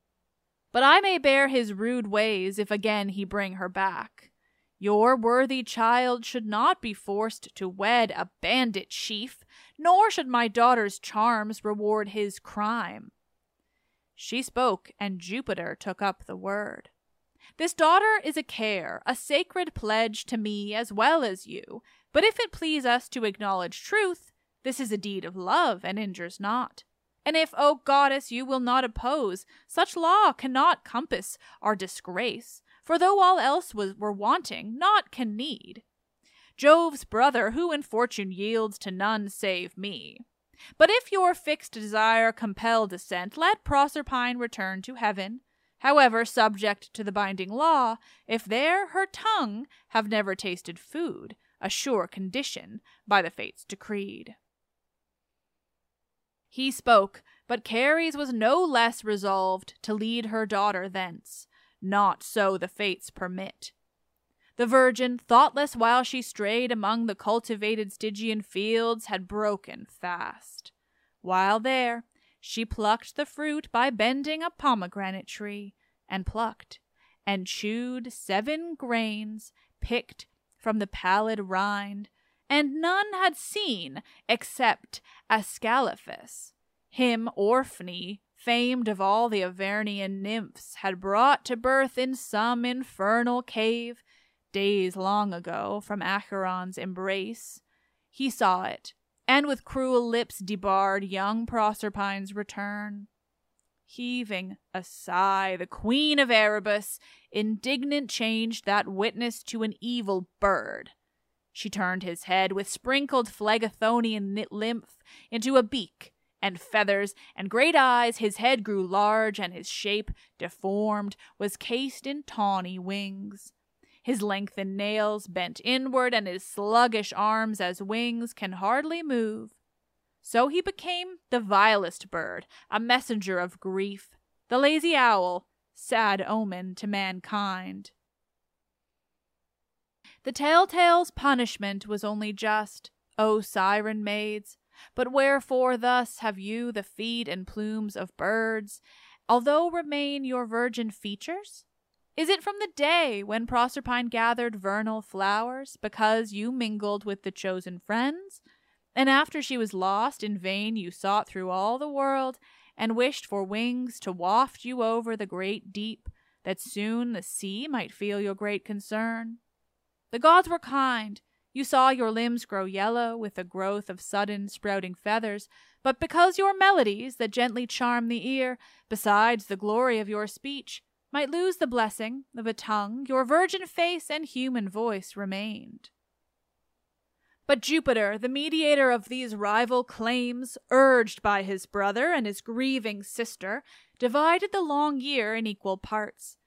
But I may bear his rude ways if again he bring her back. Your worthy child should not be forced to wed a bandit chief, nor should my daughter's charms reward his crime. She spoke, and Jupiter took up the word. This daughter is a care, a sacred pledge to me as well as you, but if it please us to acknowledge truth, this is a deed of love and injures not. And if, O goddess, you will not oppose, such law cannot compass our disgrace, for though all else was, were wanting, naught can need. Jove's brother, who in fortune yields to none save me. But if your fixed desire compel descent, let Proserpine return to heaven, however subject to the binding law, if there her tongue have never tasted food, a sure condition by the fates decreed. He spoke, but Ceres was no less resolved to lead her daughter thence. Not so the fates permit. The virgin, thoughtless while she strayed among the cultivated Stygian fields, had broken fast. While there, she plucked the fruit by bending a pomegranate tree, and plucked, and chewed seven grains picked from the pallid rind, and none had seen except Ascalaphus, him Orphne famed of all the Avernian nymphs, had brought to birth in some infernal cave, days long ago, from Acheron's embrace. He saw it, and with cruel lips debarred young Proserpine's return. Heaving a sigh, the queen of Erebus, indignant, changed that witness to an evil bird. She turned his head with sprinkled Phlegethonian lymph into a beak and feathers and great eyes, his head grew large, and his shape, deformed, was cased in tawny wings. His lengthened nails bent inward, and his sluggish arms as wings can hardly move. So he became the vilest bird, a messenger of grief, the lazy owl, sad omen to mankind. The telltale's punishment was only just, O siren maids, but wherefore thus have you the feet and plumes of birds, although remain your virgin features? Is it from the day when Proserpine gathered vernal flowers, because you mingled with the chosen friends? And after she was lost, in vain you sought through all the world, and wished for wings to waft you over the great deep, that soon the sea might feel your great concern? The gods were kind, you saw your limbs grow yellow with the growth of sudden sprouting feathers, but because your melodies, that gently charm the ear, besides the glory of your speech, might lose the blessing of a tongue, your virgin face and human voice remained. But Jupiter, the mediator of these rival claims, urged by his brother and his grieving sister, divided the long year in equal parts.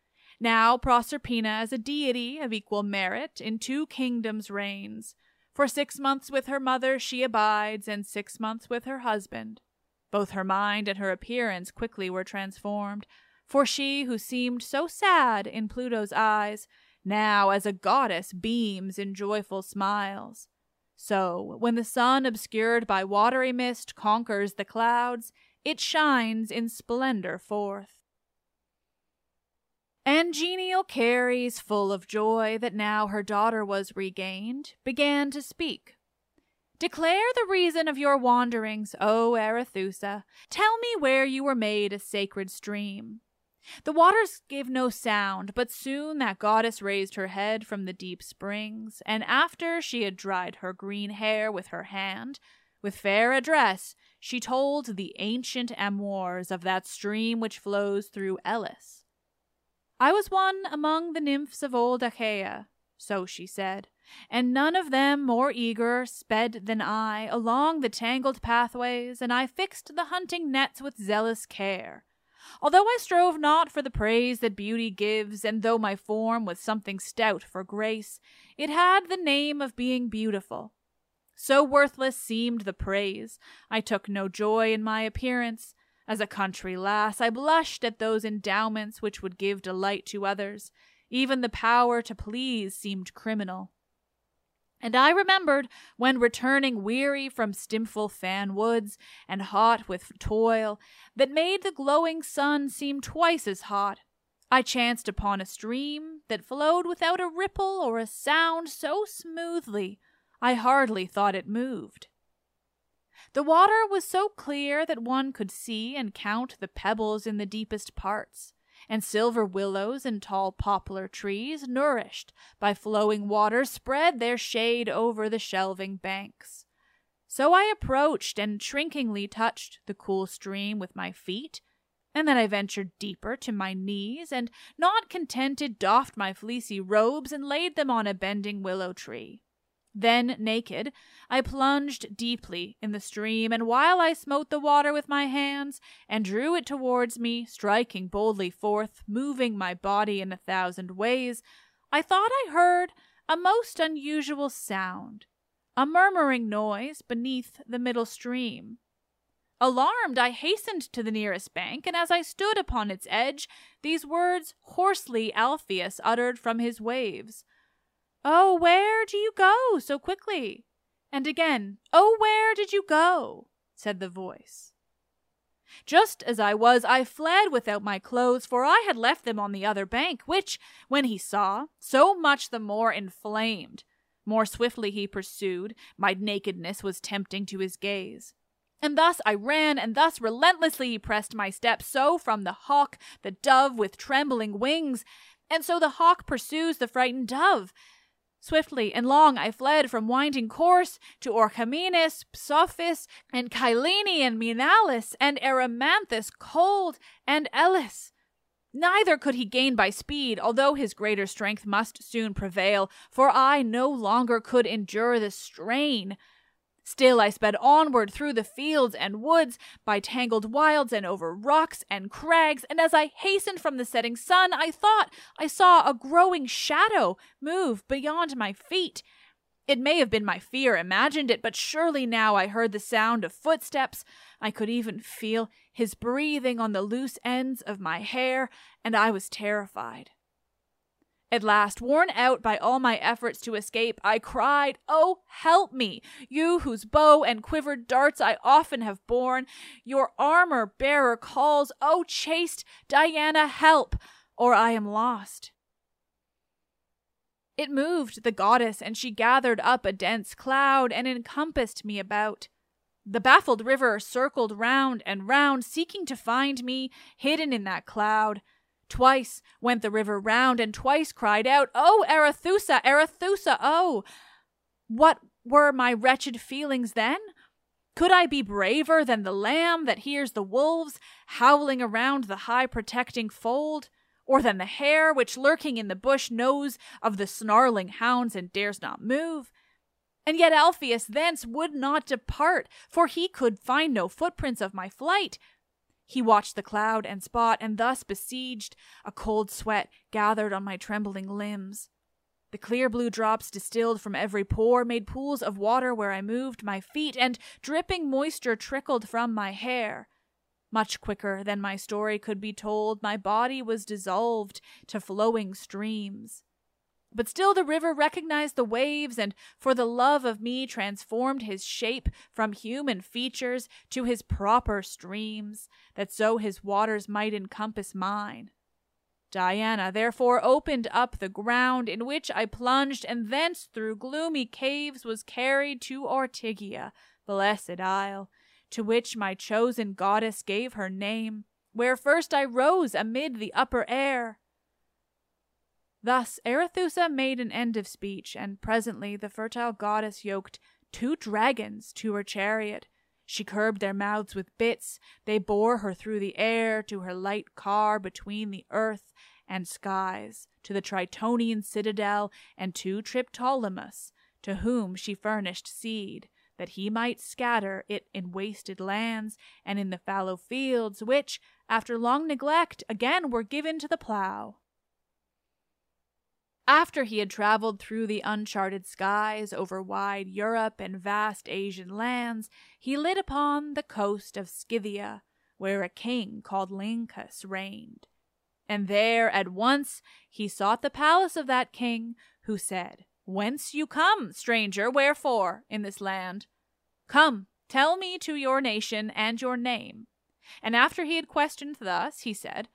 Now Proserpina, as a deity of equal merit, in two kingdoms reigns. For six months with her mother she abides, and six months with her husband. Both her mind and her appearance quickly were transformed, for she who seemed so sad in Pluto's eyes, now as a goddess beams in joyful smiles. So, when the sun, obscured by watery mist, conquers the clouds, it shines in splendor forth. And genial Ceres, full of joy that now her daughter was regained, began to speak. Declare the reason of your wanderings, O Arethusa. Tell me where you were made a sacred stream. The waters gave no sound, but soon that goddess raised her head from the deep springs, and after she had dried her green hair with her hand, with fair address she told the ancient amours of that stream which flows through Elis. I was one among the nymphs of old Achaia, so she said, and none of them more eager sped than I along the tangled pathways, and I fixed the hunting nets with zealous care. Although I strove not for the praise that beauty gives, and though my form was something stout for grace, it had the name of being beautiful. So worthless seemed the praise, I took no joy in my appearance, as a country lass, I blushed at those endowments which would give delight to others. Even the power to please seemed criminal. And I remembered when returning weary from Stymphalian woods and hot with toil that made the glowing sun seem twice as hot. I chanced upon a stream that flowed without a ripple or a sound so smoothly I hardly thought it moved. The water was so clear that one could see and count the pebbles in the deepest parts, and silver willows and tall poplar trees, nourished by flowing water, spread their shade over the shelving banks. So I approached and shrinkingly touched the cool stream with my feet, and then I ventured deeper to my knees, and not contented, doffed my fleecy robes and laid them on a bending willow tree. Then, naked, I plunged deeply in the stream, and while I smote the water with my hands, and drew it towards me, striking boldly forth, moving my body in a thousand ways, I thought I heard a most unusual sound, a murmuring noise beneath the middle stream. Alarmed, I hastened to the nearest bank, and as I stood upon its edge, these words hoarsely Alpheus uttered from his waves. Oh, where do you go so quickly? And again, Oh, where did you go? said the voice. Just as I was, I fled without my clothes, for I had left them on the other bank, which, when he saw, so much the more inflamed. More swiftly he pursued, my nakedness was tempting to his gaze. And thus I ran, and thus relentlessly he pressed my steps, so from the hawk, the dove with trembling wings, and so the hawk pursues the frightened dove, Swiftly and long I fled from winding course to Orchomenus, Psophis, and Cyllene and Maenalus, and Erymanthus cold, and Elis. Neither could he gain by speed, although his greater strength must soon prevail, for I no longer could endure the strain. Still I sped onward through the fields and woods, by tangled wilds and over rocks and crags, and as I hastened from the setting sun, I thought I saw a growing shadow move beyond my feet. It may have been my fear imagined it, but surely now I heard the sound of footsteps. I could even feel his breathing on the loose ends of my hair, and I was terrified. At last, worn out by all my efforts to escape, I cried, Oh, help me! You whose bow and quivered darts I often have borne, your armor bearer calls, Oh, chaste Diana, help, or I am lost. It moved the goddess, and she gathered up a dense cloud and encompassed me about. The baffled river circled round and round, seeking to find me hidden in that cloud. Twice went the river round, and twice cried out, Oh, Arethusa, Arethusa, oh! What were my wretched feelings then? Could I be braver than the lamb that hears the wolves howling around the high protecting fold? Or than the hare which lurking in the bush knows of the snarling hounds and dares not move? And yet Alpheus thence would not depart, for he could find no footprints of my flight, he watched the cloud and spot, and thus besieged, a cold sweat gathered on my trembling limbs. The clear blue drops distilled from every pore made pools of water where I moved my feet, and dripping moisture trickled from my hair. Much quicker than my story could be told, my body was dissolved to flowing streams. But still the river recognized the waves, and for the love of me transformed his shape from human features to his proper streams, that so his waters might encompass mine. Diana therefore opened up the ground in which I plunged, and thence through gloomy caves was carried to Ortygia, blessed isle, to which my chosen goddess gave her name, where first I rose amid the upper air. Thus Arethusa made an end of speech, and presently the fertile goddess yoked two dragons to her chariot. She curbed their mouths with bits. They bore her through the air to her light car between the earth and skies, to the Tritonian citadel, and to Triptolemus, to whom she furnished seed, that he might scatter it in wasted lands and in the fallow fields, which, after long neglect, again were given to the plough. After he had traveled through the uncharted skies over wide Europe and vast Asian lands, he lit upon the coast of Scythia, where a king called Lyncus reigned. And there at once he sought the palace of that king, who said, Whence you come, stranger, wherefore, in this land? Come, tell me to your nation and your name. And after he had questioned thus, he said,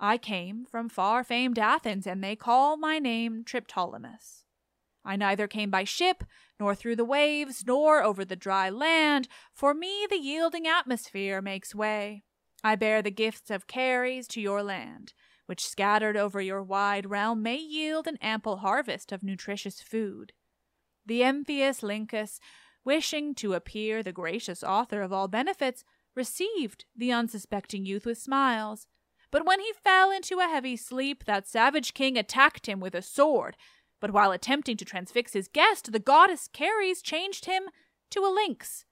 I came from far famed Athens, and they call my name Triptolemus. I neither came by ship, nor through the waves, nor over the dry land. For me the yielding atmosphere makes way. I bear the gifts of Ceres to your land, which scattered over your wide realm may yield an ample harvest of nutritious food. The envious Lyncus, wishing to appear the gracious author of all benefits, received the unsuspecting youth with smiles but when he fell into a heavy sleep, that savage king attacked him with a sword. But while attempting to transfix his guest, the goddess Ceres changed him to a lynx.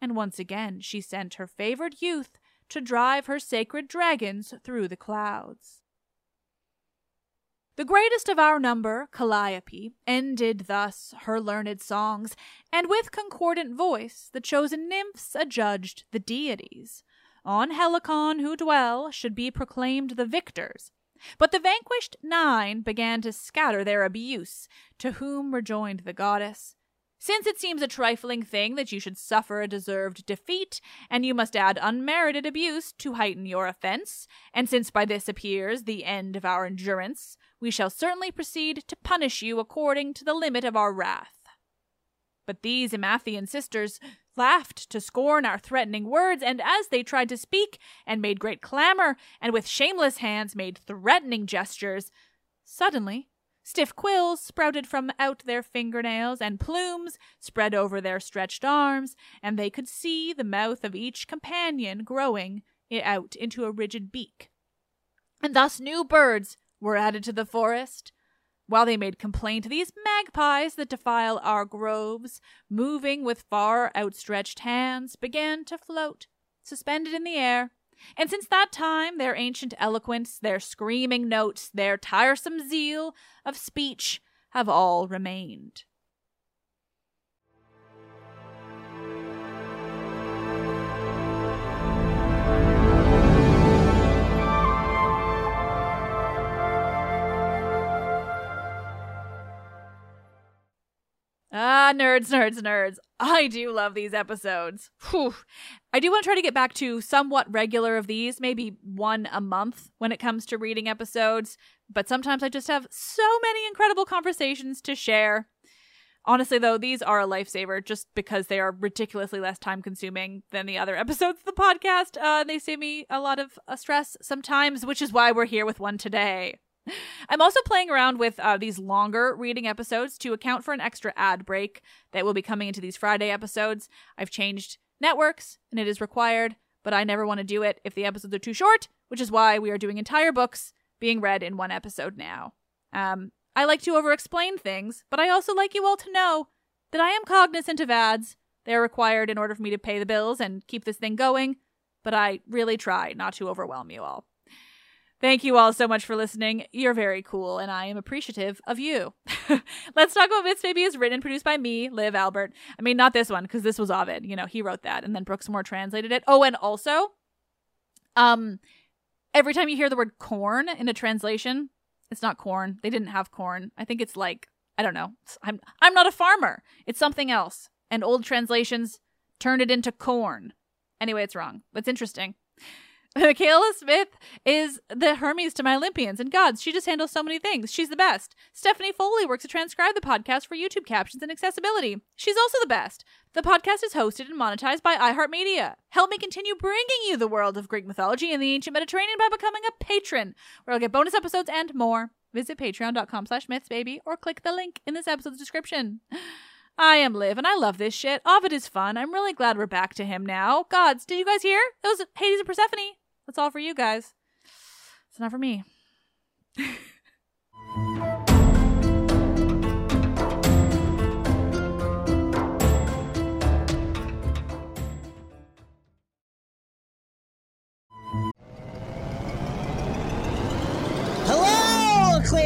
And once again she sent her favored youth to drive her sacred dragons through the clouds. The greatest of our number, Calliope, ended thus her learned songs, and with concordant voice the chosen nymphs adjudged the deities on Helicon who dwell should be proclaimed the victors. But the vanquished nine began to scatter their abuse, to whom rejoined the goddess. Since it seems a trifling thing that you should suffer a deserved defeat, and you must add unmerited abuse to heighten your offense, and since by this appears the end of our endurance, we shall certainly proceed to punish you according to the limit of our wrath. But these Emathian sisters laughed to scorn our threatening words, and as they tried to speak, and made great clamor, and with shameless hands made threatening gestures, suddenly stiff quills sprouted from out their fingernails, and plumes spread over their stretched arms, and they could see the mouth of each companion growing out into a rigid beak. And thus new birds were added to the forest, while they made complaint, these magpies that defile our groves, moving with far outstretched hands, began to float, suspended in the air. And since that time, their ancient eloquence, their screaming notes, their tiresome zeal of speech have all remained. Ah, nerds, nerds, nerds. I do love these episodes. Whew. I do want to try to get back to somewhat regular of these, maybe one a month when it comes to reading episodes, but sometimes I just have so many incredible conversations to share. Honestly, though, these are a lifesaver just because they are ridiculously less time consuming than the other episodes of the podcast. Uh, they save me a lot of uh, stress sometimes, which is why we're here with one today. I'm also playing around with uh, these longer reading episodes to account for an extra ad break that will be coming into these Friday episodes. I've changed networks and it is required, but I never want to do it if the episodes are too short, which is why we are doing entire books being read in one episode now. Um, I like to over explain things, but I also like you all to know that I am cognizant of ads. They are required in order for me to pay the bills and keep this thing going, but I really try not to overwhelm you all. Thank you all so much for listening. You're very cool, and I am appreciative of you. Let's talk about Myths Baby is written and produced by me, Liv Albert. I mean, not this one, because this was Ovid. You know, he wrote that, and then Brookes More translated it. Oh, and also, um, every time you hear the word corn in a translation, it's not corn. They didn't have corn. I think it's like I don't know. I'm I'm not a farmer. It's something else. And old translations turned it into corn. Anyway, it's wrong. It's interesting. Michaela Smith is the Hermes to my Olympians and gods. She just handles so many things. She's the best. Stephanie Foley works to transcribe the podcast for YouTube captions and accessibility. She's also the best. The podcast is hosted and monetized by iHeartMedia. Help me continue bringing you the world of Greek mythology and the ancient Mediterranean by becoming a patron, where I'll get bonus episodes and more. Visit patreon.com slash mythsbaby or click the link in this episode's description. I am Liv, and I love this shit. Ovid is fun. I'm really glad we're back to him now. Gods, did you guys hear? It was Hades and Persephone. That's all for you guys. It's not for me.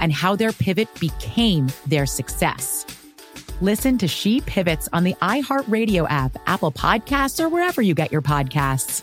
and how their pivot became their success. Listen to She Pivots on the iHeartRadio app, Apple Podcasts, or wherever you get your podcasts.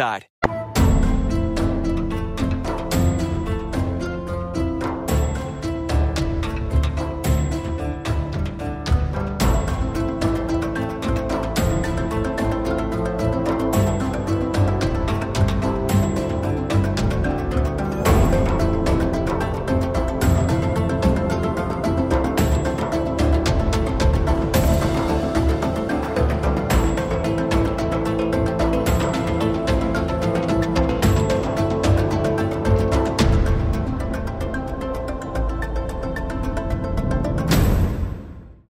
Side.